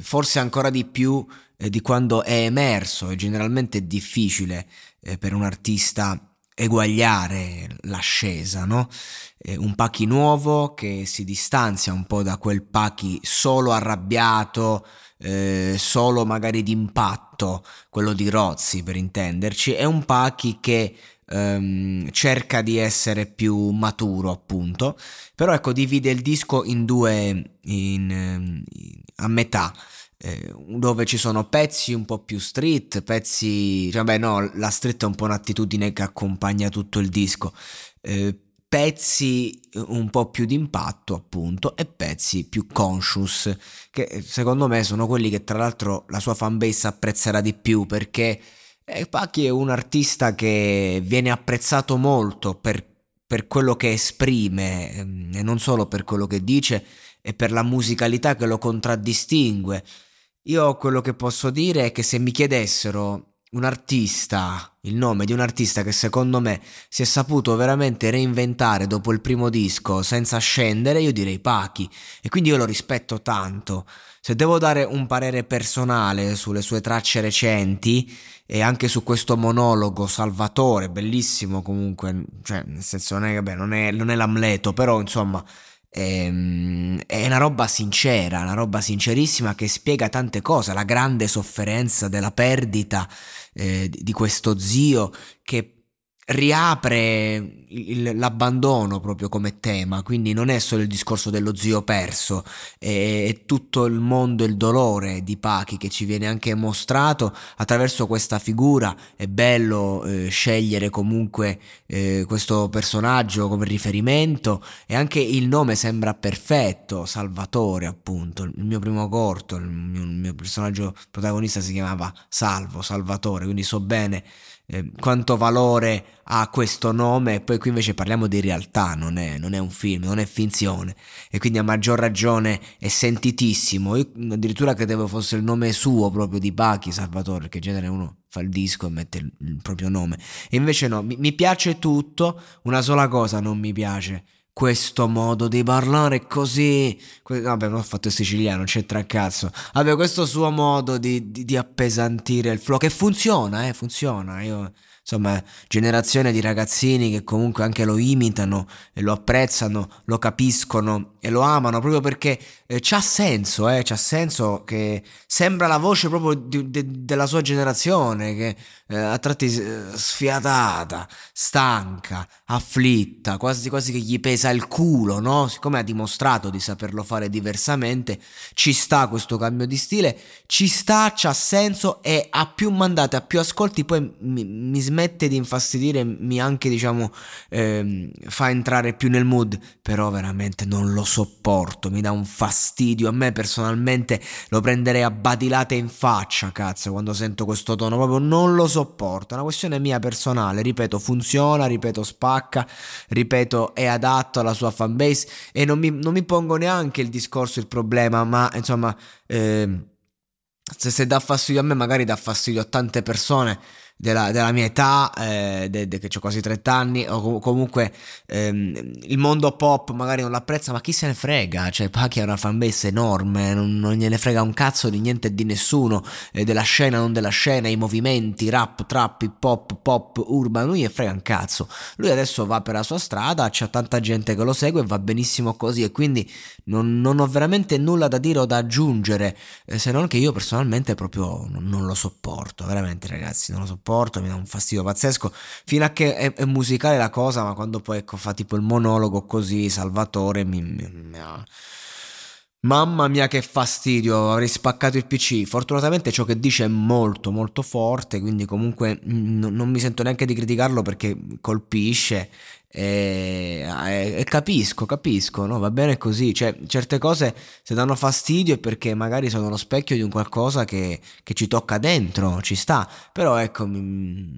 Forse ancora di più eh, di quando è emerso, è generalmente difficile eh, per un artista eguagliare l'ascesa, no? Eh, un Pachi nuovo che si distanzia un po' da quel Pachi solo arrabbiato, eh, solo magari d'impatto, quello di Rozzi per intenderci, è un Pachi che ehm, cerca di essere più maturo appunto, però ecco divide il disco in due, in, in, a metà eh, dove ci sono pezzi un po' più street, pezzi, cioè, vabbè no, la street è un po' un'attitudine che accompagna tutto il disco, eh, pezzi un po' più d'impatto appunto e pezzi più conscious che secondo me sono quelli che tra l'altro la sua fanbase apprezzerà di più perché eh, Pacchi è un artista che viene apprezzato molto per, per quello che esprime ehm, e non solo per quello che dice e per la musicalità che lo contraddistingue. Io quello che posso dire è che se mi chiedessero un artista, il nome di un artista che secondo me si è saputo veramente reinventare dopo il primo disco senza scendere, io direi Pachi e quindi io lo rispetto tanto. Se devo dare un parere personale sulle sue tracce recenti e anche su questo monologo Salvatore, bellissimo comunque, cioè nel senso non è, vabbè, non è, non è l'Amleto, però insomma Ehm, è una roba sincera, una roba sincerissima che spiega tante cose, la grande sofferenza della perdita eh, di questo zio che riapre il, l'abbandono proprio come tema, quindi non è solo il discorso dello zio perso, è, è tutto il mondo, il dolore di Pachi che ci viene anche mostrato attraverso questa figura. È bello eh, scegliere comunque eh, questo personaggio come riferimento e anche il nome sembra perfetto, Salvatore appunto, il mio primo corto, il mio, il mio personaggio protagonista si chiamava Salvo, Salvatore, quindi so bene eh, quanto valore ha questo nome, e poi qui invece parliamo di realtà, non è, non è, un film, non è finzione, e quindi a maggior ragione è sentitissimo. Io addirittura credevo fosse il nome suo proprio di Bachi Salvatore, perché in genere uno fa il disco e mette il, il proprio nome, e invece no, mi, mi piace tutto, una sola cosa non mi piace questo modo di parlare così. Vabbè, non ho fatto il siciliano, c'entra il cazzo. Vabbè, questo suo modo di, di, di appesantire il flow, che funziona, eh, funziona. Io insomma, generazione di ragazzini che comunque anche lo imitano e lo apprezzano, lo capiscono e lo amano proprio perché eh, c'ha senso, eh, c'ha senso che sembra la voce proprio di, de, della sua generazione, che eh, a tratti eh, sfiatata, stanca, afflitta, quasi quasi che gli pesa il culo, no? Siccome ha dimostrato di saperlo fare diversamente, ci sta questo cambio di stile, ci sta, c'ha senso e a più mandate, a più ascolti, poi mi, mi smette di infastidire, mi anche diciamo eh, fa entrare più nel mood, però veramente non lo sopporto, mi dà un fastidio, a me personalmente lo prenderei a badilate in faccia, cazzo, quando sento questo tono, proprio non lo sopporto, è una questione mia personale, ripeto, funziona, ripeto, spacca, ripeto, è adatto alla sua fanbase e non mi, non mi pongo neanche il discorso, il problema, ma insomma... Eh, se, se dà fastidio a me, magari dà fastidio a tante persone della, della mia età, eh, de, de, che ho quasi 30 anni, o comunque ehm, il mondo pop magari non l'apprezza, ma chi se ne frega? Cioè, Pachi ha una fanbase enorme, non, non gliene frega un cazzo di niente e di nessuno, eh, della scena, non della scena, i movimenti, rap, trap, hip hop, pop, urban, lui gli frega un cazzo. Lui adesso va per la sua strada, c'è tanta gente che lo segue e va benissimo così e quindi non, non ho veramente nulla da dire o da aggiungere, eh, se non che io personalmente proprio non, non lo sopporto, veramente ragazzi, non lo sopporto sopporto, mi dà un fastidio pazzesco, fino a che è, è musicale la cosa, ma quando poi ecco, fa tipo il monologo così, Salvatore, mi, mi, mi ha... Mamma mia che fastidio, avrei spaccato il PC. Fortunatamente ciò che dice è molto molto forte, quindi comunque n- non mi sento neanche di criticarlo perché colpisce e, e, e, capisco, capisco, no? va bene così. Cioè, certe cose se danno fastidio è perché magari sono lo specchio di un qualcosa che, che ci tocca dentro, ci sta. Però ecco, mi,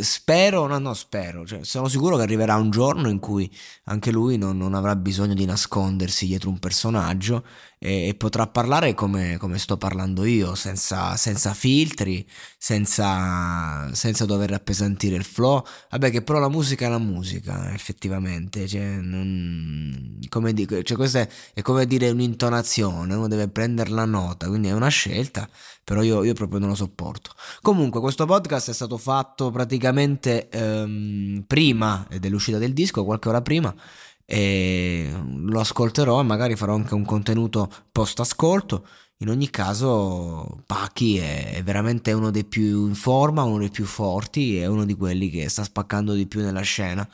spero, no, no, spero, cioè, sono sicuro che arriverà un giorno in cui anche lui non, non avrà bisogno di nascondersi dietro un personaggio e, e potrà parlare come, come, sto parlando io, senza, senza filtri, senza, senza, dover appesantire il flow. Vabbè, che però la musica è la musica, effettivamente. Cioè, non, come dico, cioè questa è, è, come dire un'intonazione, uno deve prendere la nota, quindi è una scelta, però io, io proprio non lo sopporto. Comunque, questo podcast è stato fatto praticamente ehm, prima dell'uscita del disco, qualche ora prima e lo ascolterò e magari farò anche un contenuto post ascolto. In ogni caso, Pachi è veramente uno dei più in forma, uno dei più forti, è uno di quelli che sta spaccando di più nella scena.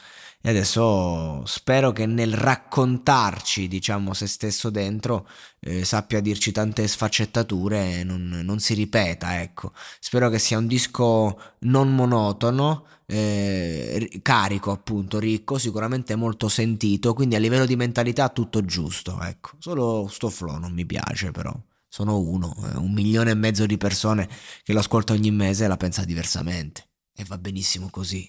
E adesso spero che nel raccontarci, diciamo, se stesso dentro, eh, sappia dirci tante sfaccettature e non, non, si ripeta, ecco. Spero che sia un disco non monotono, eh, carico, appunto, ricco, sicuramente molto sentito, quindi a livello di mentalità tutto giusto, ecco. Solo sto flow non mi piace, però. Sono uno, eh, un milione e mezzo di persone che lo ascolta ogni mese e la pensa diversamente. E va benissimo così.